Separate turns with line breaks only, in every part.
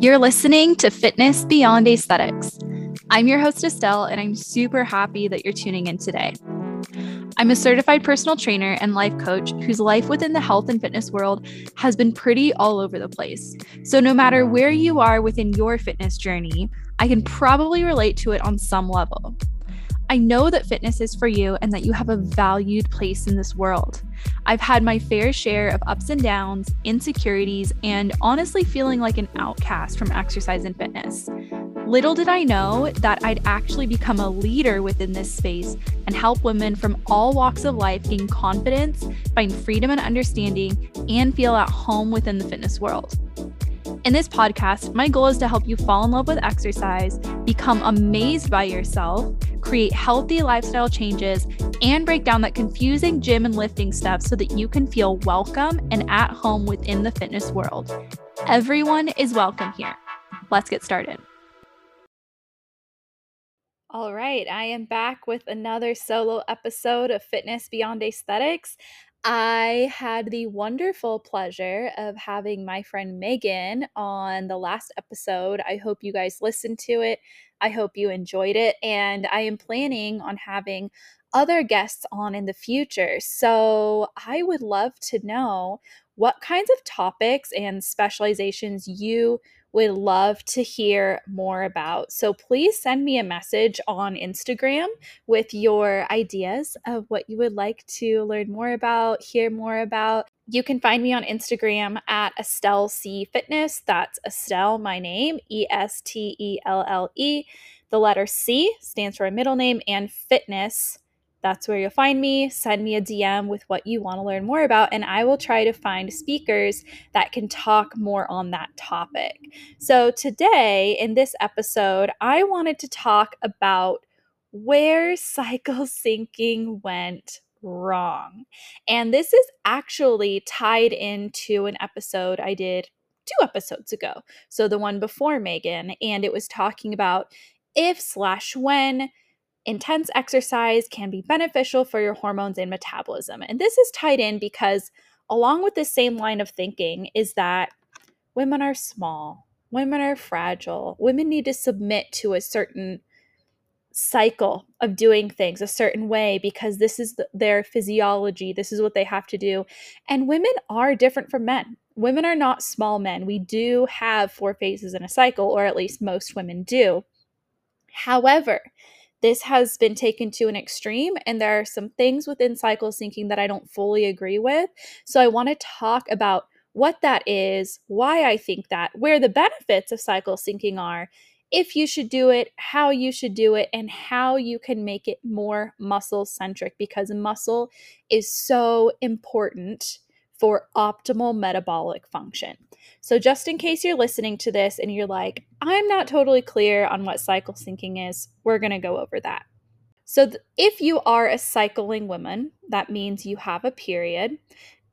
You're listening to Fitness Beyond Aesthetics. I'm your host, Estelle, and I'm super happy that you're tuning in today. I'm a certified personal trainer and life coach whose life within the health and fitness world has been pretty all over the place. So, no matter where you are within your fitness journey, I can probably relate to it on some level. I know that fitness is for you and that you have a valued place in this world. I've had my fair share of ups and downs, insecurities, and honestly feeling like an outcast from exercise and fitness. Little did I know that I'd actually become a leader within this space and help women from all walks of life gain confidence, find freedom and understanding, and feel at home within the fitness world. In this podcast, my goal is to help you fall in love with exercise, become amazed by yourself, create healthy lifestyle changes, and break down that confusing gym and lifting stuff so that you can feel welcome and at home within the fitness world. Everyone is welcome here. Let's get started. All right, I am back with another solo episode of Fitness Beyond Aesthetics. I had the wonderful pleasure of having my friend Megan on the last episode. I hope you guys listened to it. I hope you enjoyed it. And I am planning on having other guests on in the future. So I would love to know what kinds of topics and specializations you would love to hear more about. So please send me a message on Instagram with your ideas of what you would like to learn more about, hear more about. You can find me on Instagram at Estelle C Fitness. That's Estelle, my name, E S T E L L E. The letter C stands for a middle name, and fitness that's where you'll find me. Send me a DM with what you want to learn more about, and I will try to find speakers that can talk more on that topic. So, today in this episode, I wanted to talk about where cycle syncing went wrong. And this is actually tied into an episode I did two episodes ago. So, the one before Megan, and it was talking about if slash when intense exercise can be beneficial for your hormones and metabolism. And this is tied in because, along with the same line of thinking, is that women are small, women are fragile, women need to submit to a certain cycle of doing things a certain way because this is the, their physiology, this is what they have to do. And women are different from men. Women are not small men. We do have four phases in a cycle, or at least most women do. However, this has been taken to an extreme, and there are some things within cycle syncing that I don't fully agree with. So I want to talk about what that is, why I think that, where the benefits of cycle syncing are, if you should do it, how you should do it, and how you can make it more muscle centric because muscle is so important for optimal metabolic function. So, just in case you're listening to this and you're like, I'm not totally clear on what cycle syncing is, we're going to go over that. So, th- if you are a cycling woman, that means you have a period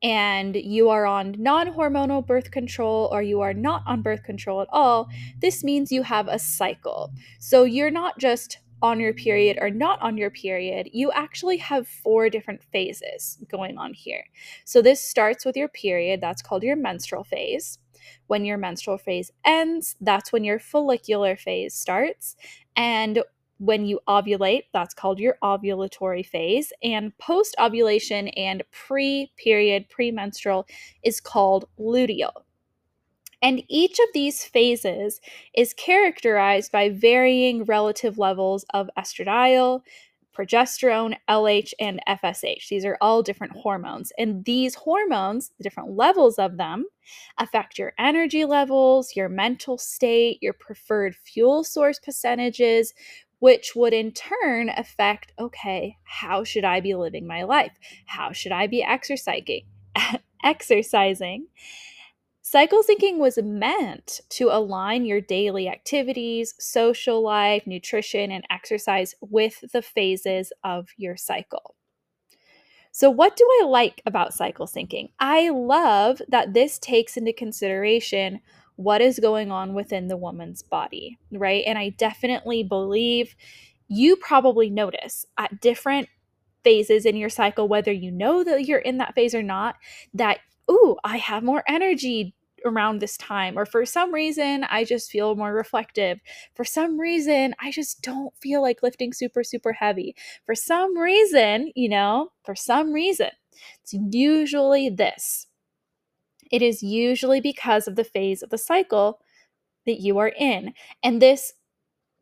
and you are on non hormonal birth control or you are not on birth control at all, this means you have a cycle. So, you're not just on your period or not on your period, you actually have four different phases going on here. So, this starts with your period, that's called your menstrual phase. When your menstrual phase ends, that's when your follicular phase starts. And when you ovulate, that's called your ovulatory phase. And post ovulation and pre period, premenstrual is called luteal. And each of these phases is characterized by varying relative levels of estradiol, progesterone, LH, and FSH. These are all different hormones. And these hormones, the different levels of them, affect your energy levels, your mental state, your preferred fuel source percentages, which would in turn affect okay, how should I be living my life? How should I be exercising? exercising. Cycle syncing was meant to align your daily activities, social life, nutrition, and exercise with the phases of your cycle. So, what do I like about cycle syncing? I love that this takes into consideration what is going on within the woman's body, right? And I definitely believe you probably notice at different phases in your cycle, whether you know that you're in that phase or not, that, ooh, I have more energy around this time or for some reason I just feel more reflective. For some reason I just don't feel like lifting super super heavy. For some reason, you know, for some reason. It's usually this. It is usually because of the phase of the cycle that you are in. And this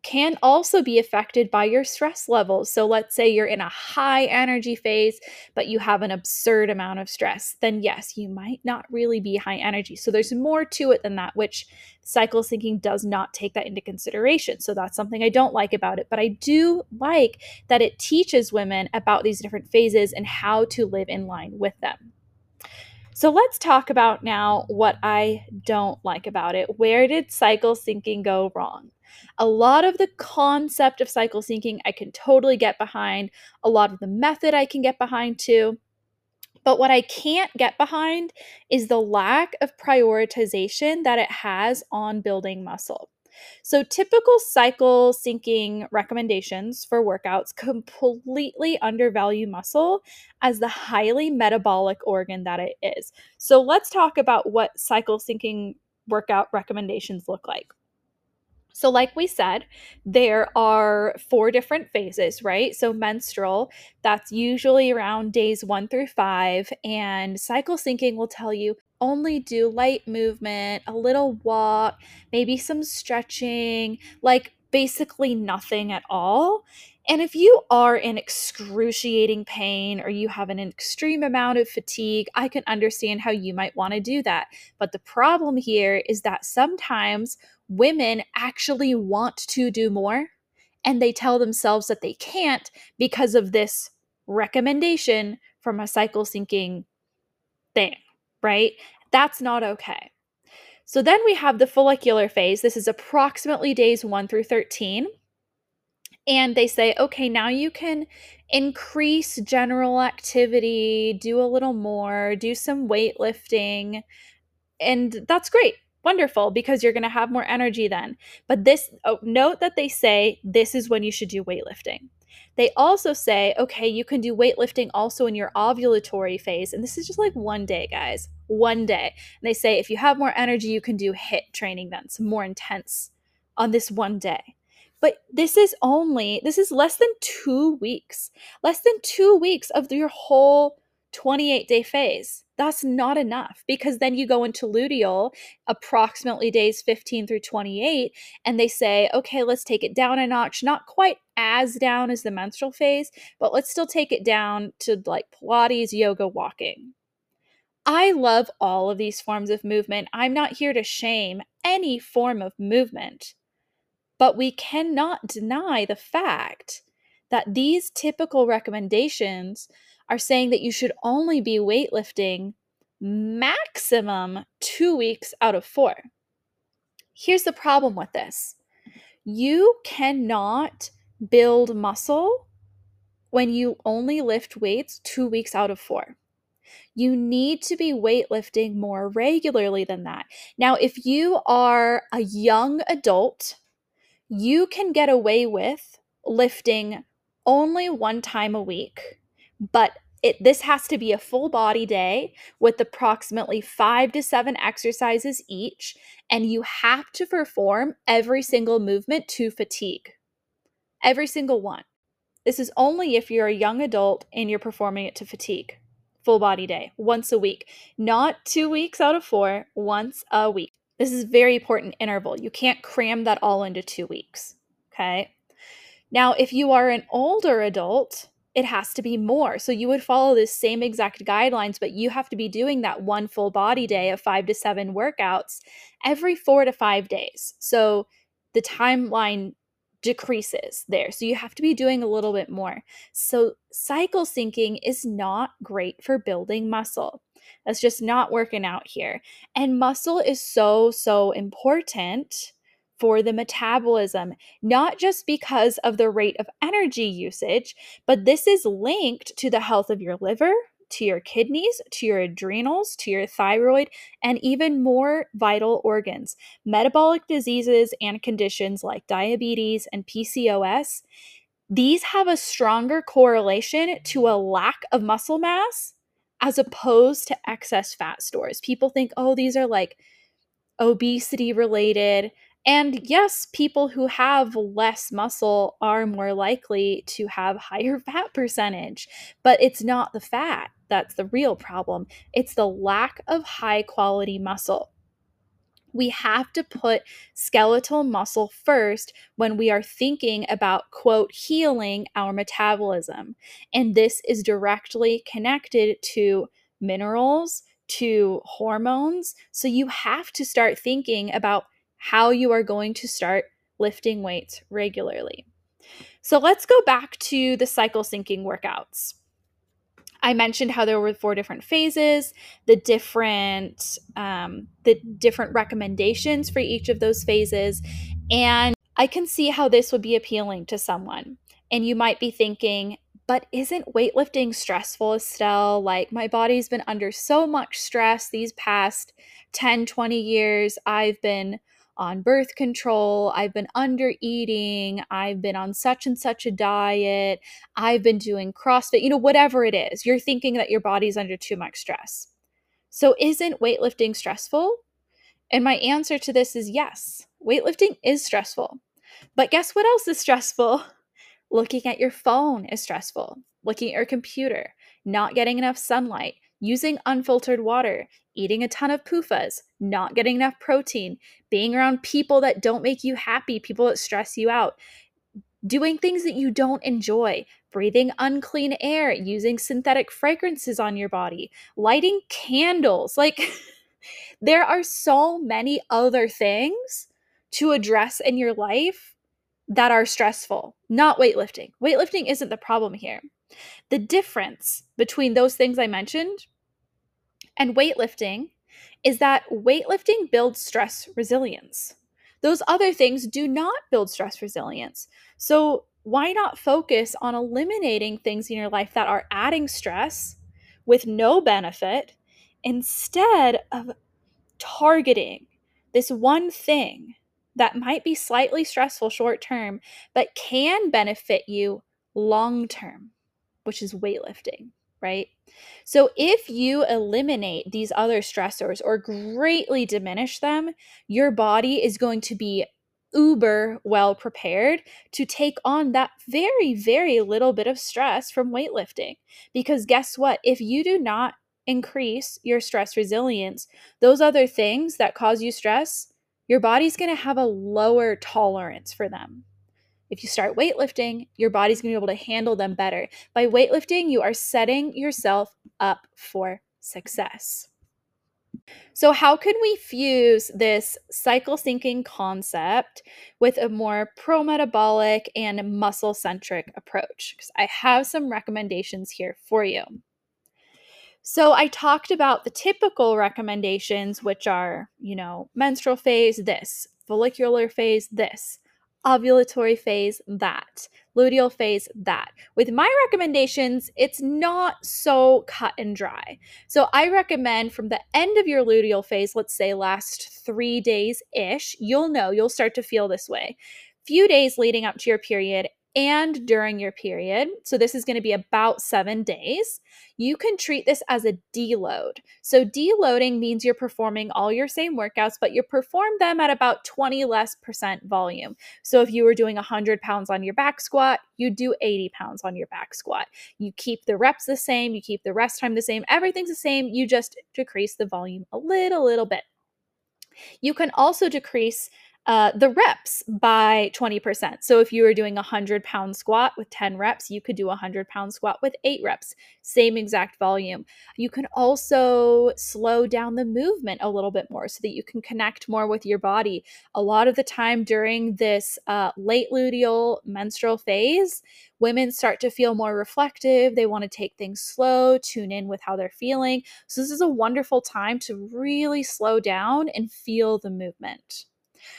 can also be affected by your stress levels. So, let's say you're in a high energy phase, but you have an absurd amount of stress, then yes, you might not really be high energy. So, there's more to it than that, which cycle syncing does not take that into consideration. So, that's something I don't like about it. But I do like that it teaches women about these different phases and how to live in line with them. So let's talk about now what I don't like about it. Where did cycle syncing go wrong? A lot of the concept of cycle syncing I can totally get behind. A lot of the method I can get behind too. But what I can't get behind is the lack of prioritization that it has on building muscle. So, typical cycle syncing recommendations for workouts completely undervalue muscle as the highly metabolic organ that it is. So, let's talk about what cycle syncing workout recommendations look like. So, like we said, there are four different phases, right? So, menstrual, that's usually around days one through five, and cycle syncing will tell you only do light movement, a little walk, maybe some stretching, like basically nothing at all. And if you are in excruciating pain or you have an extreme amount of fatigue, I can understand how you might want to do that. But the problem here is that sometimes women actually want to do more and they tell themselves that they can't because of this recommendation from a cycle syncing thing right? That's not okay. So then we have the follicular phase. This is approximately days 1 through 13. And they say, okay, now you can increase general activity, do a little more, do some weightlifting. And that's great. Wonderful, because you're going to have more energy then. But this, oh, note that they say this is when you should do weightlifting. They also say, okay, you can do weightlifting also in your ovulatory phase. And this is just like one day, guys, one day. And they say if you have more energy, you can do HIT training then, some more intense on this one day. But this is only, this is less than two weeks, less than two weeks of your whole 28 day phase. That's not enough because then you go into luteal approximately days 15 through 28 and they say, okay, let's take it down a notch, not quite as down as the menstrual phase, but let's still take it down to like Pilates, yoga, walking. I love all of these forms of movement. I'm not here to shame any form of movement, but we cannot deny the fact that these typical recommendations are saying that you should only be weightlifting maximum two weeks out of four. Here's the problem with this you cannot build muscle when you only lift weights two weeks out of four. You need to be weightlifting more regularly than that. Now, if you are a young adult, you can get away with lifting only one time a week but it, this has to be a full body day with approximately five to seven exercises each, and you have to perform every single movement to fatigue. Every single one. This is only if you're a young adult and you're performing it to fatigue. Full body day, once a week. Not two weeks out of four, once a week. This is very important interval. You can't cram that all into two weeks. Okay. Now, if you are an older adult, it has to be more. So you would follow the same exact guidelines, but you have to be doing that one full body day of five to seven workouts every four to five days. So the timeline decreases there. So you have to be doing a little bit more. So cycle syncing is not great for building muscle. That's just not working out here. And muscle is so, so important for the metabolism, not just because of the rate of energy usage, but this is linked to the health of your liver, to your kidneys, to your adrenals, to your thyroid, and even more vital organs. Metabolic diseases and conditions like diabetes and PCOS, these have a stronger correlation to a lack of muscle mass as opposed to excess fat stores. People think, oh, these are like obesity related. And yes, people who have less muscle are more likely to have higher fat percentage, but it's not the fat that's the real problem. It's the lack of high quality muscle we have to put skeletal muscle first when we are thinking about, quote, healing our metabolism. And this is directly connected to minerals, to hormones. So you have to start thinking about how you are going to start lifting weights regularly. So let's go back to the cycle syncing workouts. I mentioned how there were four different phases, the different um, the different recommendations for each of those phases, and I can see how this would be appealing to someone. And you might be thinking, but isn't weightlifting stressful, Estelle? Like, my body's been under so much stress these past 10, 20 years. I've been on birth control, I've been under eating, I've been on such and such a diet, I've been doing CrossFit, you know, whatever it is, you're thinking that your body's under too much stress. So, isn't weightlifting stressful? And my answer to this is yes, weightlifting is stressful. But guess what else is stressful? Looking at your phone is stressful. Looking at your computer, not getting enough sunlight, using unfiltered water, eating a ton of PUFAs, not getting enough protein, being around people that don't make you happy, people that stress you out, doing things that you don't enjoy, breathing unclean air, using synthetic fragrances on your body, lighting candles. Like, there are so many other things to address in your life that are stressful, not weightlifting. Weightlifting isn't the problem here. The difference between those things I mentioned and weightlifting is that weightlifting builds stress resilience. Those other things do not build stress resilience. So, why not focus on eliminating things in your life that are adding stress with no benefit instead of targeting this one thing that might be slightly stressful short term, but can benefit you long term, which is weightlifting, right? So, if you eliminate these other stressors or greatly diminish them, your body is going to be uber well prepared to take on that very, very little bit of stress from weightlifting. Because guess what? If you do not increase your stress resilience, those other things that cause you stress, your body's going to have a lower tolerance for them. If you start weightlifting, your body's going to be able to handle them better. By weightlifting, you are setting yourself up for success. So, how can we fuse this cycle syncing concept with a more pro metabolic and muscle centric approach? Because I have some recommendations here for you. So, I talked about the typical recommendations, which are, you know, menstrual phase, this, follicular phase, this ovulatory phase, that, luteal phase, that. With my recommendations, it's not so cut and dry. So I recommend from the end of your luteal phase, let's say last three days ish, you'll know, you'll start to feel this way. Few days leading up to your period and during your period, so this is going to be about seven days, you can treat this as a deload. So, deloading means you're performing all your same workouts, but you perform them at about 20 less percent volume. So, if you were doing 100 pounds on your back squat, you do 80 pounds on your back squat. You keep the reps the same, you keep the rest time the same, everything's the same, you just decrease the volume a little, little bit. You can also decrease uh, the reps by 20%. So if you were doing a 100 pound squat with 10 reps, you could do a 100 pound squat with eight reps, same exact volume. You can also slow down the movement a little bit more so that you can connect more with your body. A lot of the time during this uh, late luteal menstrual phase, women start to feel more reflective. They want to take things slow, tune in with how they're feeling. So, this is a wonderful time to really slow down and feel the movement.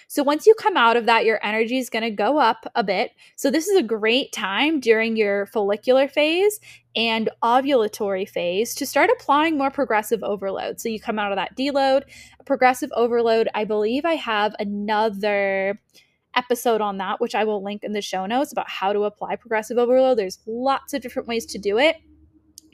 So once you come out of that, your energy is going to go up a bit. So this is a great time during your follicular phase and ovulatory phase to start applying more progressive overload. So you come out of that deload, progressive overload. I believe I have another episode on that, which I will link in the show notes about how to apply progressive overload. There's lots of different ways to do it.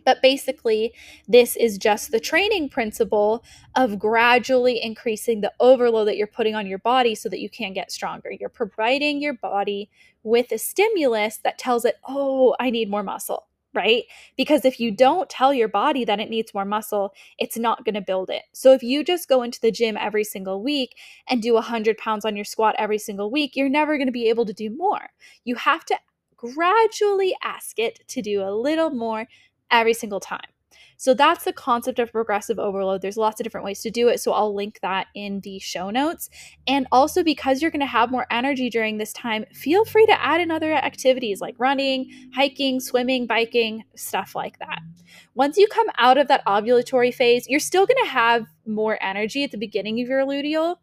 But basically, this is just the training principle of gradually increasing the overload that you're putting on your body so that you can get stronger. You're providing your body with a stimulus that tells it, oh, I need more muscle, right? Because if you don't tell your body that it needs more muscle, it's not going to build it. So if you just go into the gym every single week and do 100 pounds on your squat every single week, you're never going to be able to do more. You have to gradually ask it to do a little more every single time. So that's the concept of progressive overload. There's lots of different ways to do it. So I'll link that in the show notes. And also, because you're going to have more energy during this time, feel free to add in other activities like running, hiking, swimming, biking, stuff like that. Once you come out of that ovulatory phase, you're still going to have more energy at the beginning of your luteal,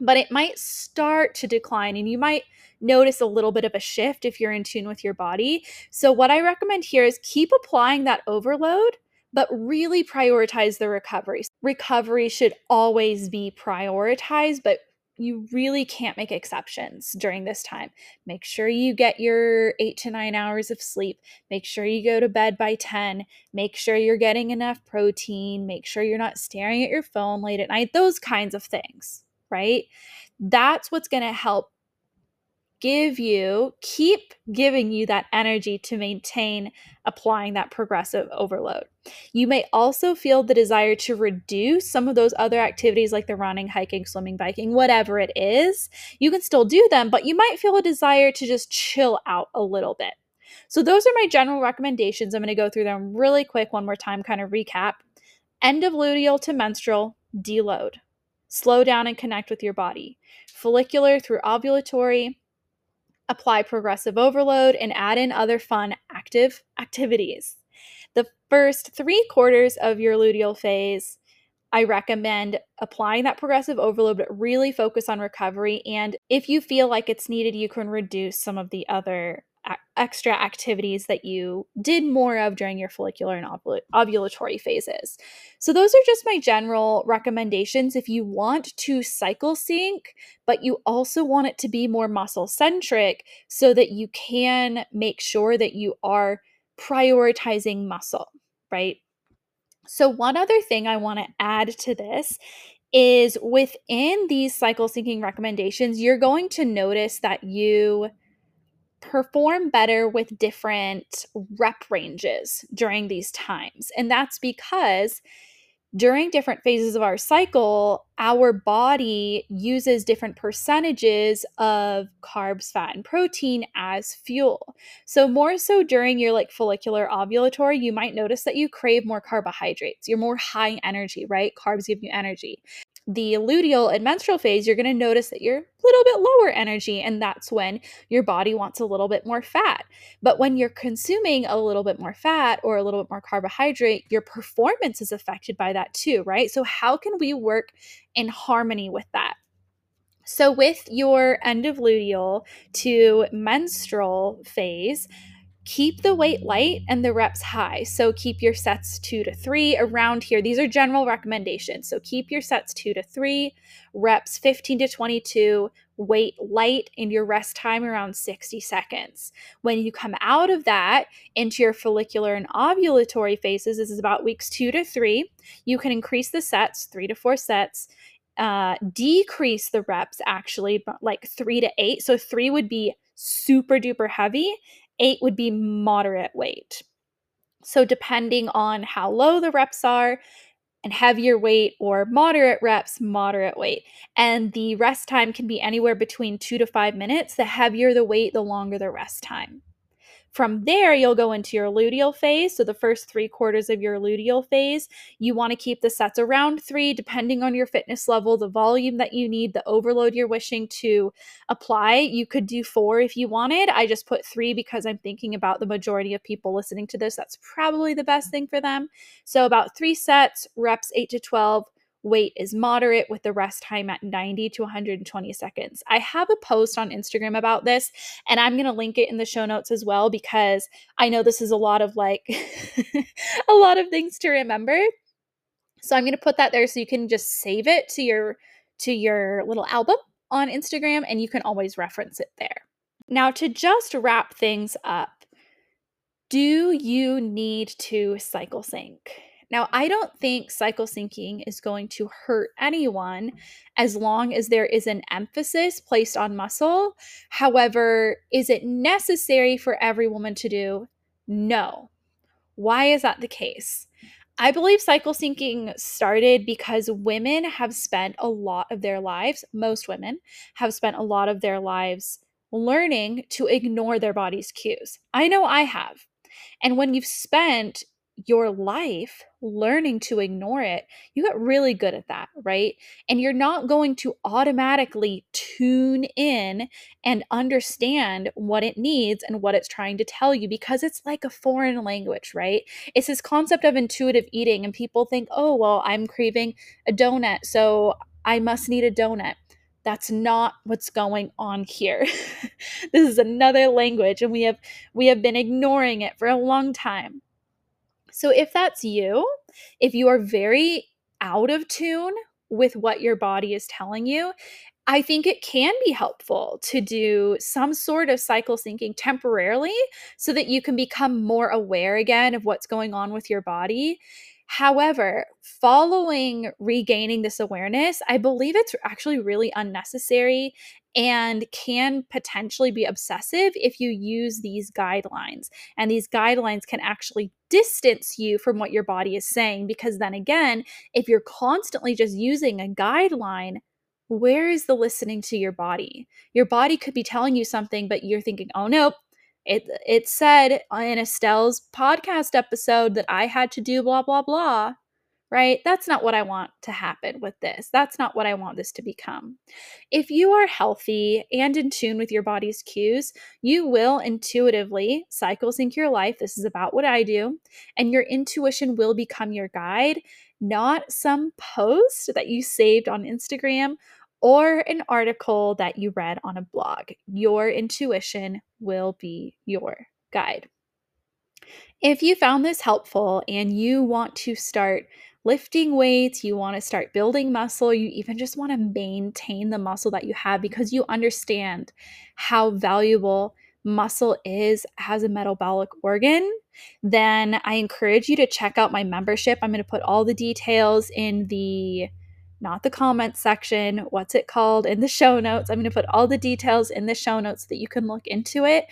but it might start to decline and you might notice a little bit of a shift if you're in tune with your body. So, what I recommend here is keep applying that overload, but really prioritize the recovery. Recovery should always be prioritized, but you really can't make exceptions during this time. Make sure you get your eight to nine hours of sleep. Make sure you go to bed by 10. Make sure you're getting enough protein. Make sure you're not staring at your phone late at night. Those kinds of things, right? That's what's going to help give you, keep giving you that energy to maintain applying that progressive overload. You may also feel the desire to reduce some of those other activities like the running, hiking, swimming, biking, whatever it is. You can still do them, but you might feel a desire to just chill out a little bit. So, those are my general recommendations. I'm going to go through them really quick one more time, kind of recap. End of luteal to menstrual, deload. Slow down and connect with your body. Follicular through ovulatory, apply progressive overload, and add in other fun active activities. The first three quarters of your luteal phase, I recommend applying that progressive overload, but really focus on recovery. And if you feel like it's needed, you can reduce some of the other extra activities that you did more of during your follicular and ovul- ovulatory phases. So, those are just my general recommendations. If you want to cycle sync, but you also want it to be more muscle centric so that you can make sure that you are prioritizing muscle, right? So, one other thing I want to add to this is within these cycle syncing recommendations, you're going to notice that you perform better with different rep ranges during these times. And that's because during different phases of our cycle, our body uses different percentages of carbs, fat, and protein as fuel. So, more so during your like follicular ovulatory, you might notice that you crave more carbohydrates. You're more high energy, right? Carbs give you energy the luteal and menstrual phase, you're going to notice that you're a little bit lower energy, and that's when your body wants a little bit more fat. But when you're consuming a little bit more fat or a little bit more carbohydrate, your performance is affected by that too, right? So, how can we work in harmony with that? So, with your end of luteal to menstrual phase, keep the weight light and the reps high. So keep your sets two to three around here. These are general recommendations. So keep your sets two to three, reps 15 to 22, weight light, and your rest time around 60 seconds. When you come out of that into your follicular and ovulatory phases, this is about weeks two to three, you can increase the sets, three to four sets. Uh, decrease the reps actually, but like three to eight. So, three would be super duper heavy Eight would be moderate weight. So, depending on how low the reps are, and heavier weight or moderate reps, moderate weight. And the rest time can be anywhere between two to five minutes. The heavier the weight, the longer the rest time. From there, you'll go into your luteal phase. So, the first three quarters of your luteal phase, you want to keep the sets around three, depending on your fitness level, the volume that you need, the overload you're wishing to apply. You could do four if you wanted. I just put three because I'm thinking about the majority of people listening to this. That's probably the best thing for them. So, about three sets, reps eight to 12 weight is moderate with the rest time at 90 to 120 seconds. I have a post on Instagram about this and I'm going to link it in the show notes as well because I know this is a lot of like a lot of things to remember. So I'm going to put that there so you can just save it to your to your little album on Instagram and you can always reference it there. Now to just wrap things up, Do you need to cycle sync? Now, I don't think cycle syncing is going to hurt anyone as long as there is an emphasis placed on muscle. However, is it necessary for every woman to do? No. Why is that the case? I believe cycle syncing started because women have spent a lot of their lives, most women have spent a lot of their lives learning to ignore their body's cues. I know I have. And when you've spent your life learning to ignore it, you get really good at that, right? And you're not going to automatically tune in and understand what it needs and what it's trying to tell you because it's like a foreign language, right? It's this concept of intuitive eating, and people think, oh, well, I'm craving a donut, so I must need a donut. That's not what's going on here. this is another language and we have we have been ignoring it for a long time. So if that's you, if you are very out of tune with what your body is telling you, I think it can be helpful to do some sort of cycle syncing temporarily so that you can become more aware again of what's going on with your body. However, following regaining this awareness, I believe it's actually really unnecessary and can potentially be obsessive if you use these guidelines. And these guidelines can actually distance you from what your body is saying because then again, if you're constantly just using a guideline, where is the listening to your body? Your body could be telling you something, but you're thinking, oh, nope. It, it said in Estelle's podcast episode that I had to do blah, blah, blah right? That's not what I want to happen with this. That's not what I want this to become. If you are healthy and in tune with your body's cues, you will intuitively cycle sync your life. This is about what I do. And your intuition will become your guide, not some post that you saved on Instagram or an article that you read on a blog. Your intuition will be your guide. If you found this helpful and you want to start lifting weights, you want to start building muscle, you even just want to maintain the muscle that you have because you understand how valuable muscle is as a metabolic organ, then I encourage you to check out my membership. I'm going to put all the details in the not the comments section, what's it called in the show notes. I'm going to put all the details in the show notes so that you can look into it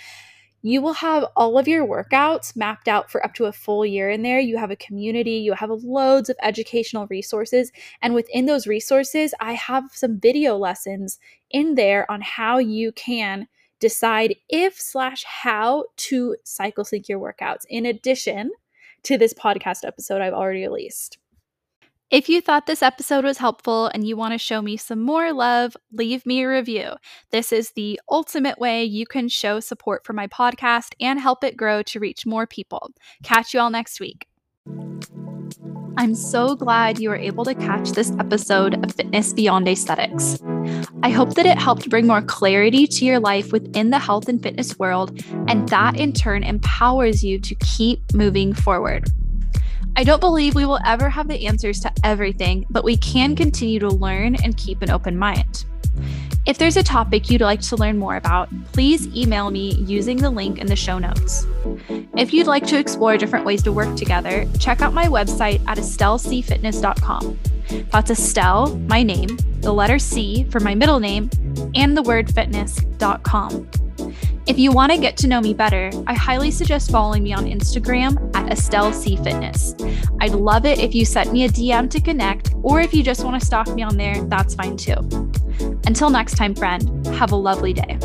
you will have all of your workouts mapped out for up to a full year in there. You have a community, you have loads of educational resources. And within those resources, I have some video lessons in there on how you can decide if slash how to cycle sync your workouts in addition to this podcast episode I've already released. If you thought this episode was helpful and you want to show me some more love, leave me a review. This is the ultimate way you can show support for my podcast and help it grow to reach more people. Catch you all next week. I'm so glad you were able to catch this episode of Fitness Beyond Aesthetics. I hope that it helped bring more clarity to your life within the health and fitness world, and that in turn empowers you to keep moving forward. I don't believe we will ever have the answers to everything, but we can continue to learn and keep an open mind. If there's a topic you'd like to learn more about, please email me using the link in the show notes. If you'd like to explore different ways to work together, check out my website at estellecfitness.com. That's Estelle, my name, the letter C for my middle name, and the word fitness.com. If you want to get to know me better, I highly suggest following me on Instagram at Estelle C Fitness. I'd love it if you sent me a DM to connect, or if you just want to stalk me on there, that's fine too. Until next time, friend, have a lovely day.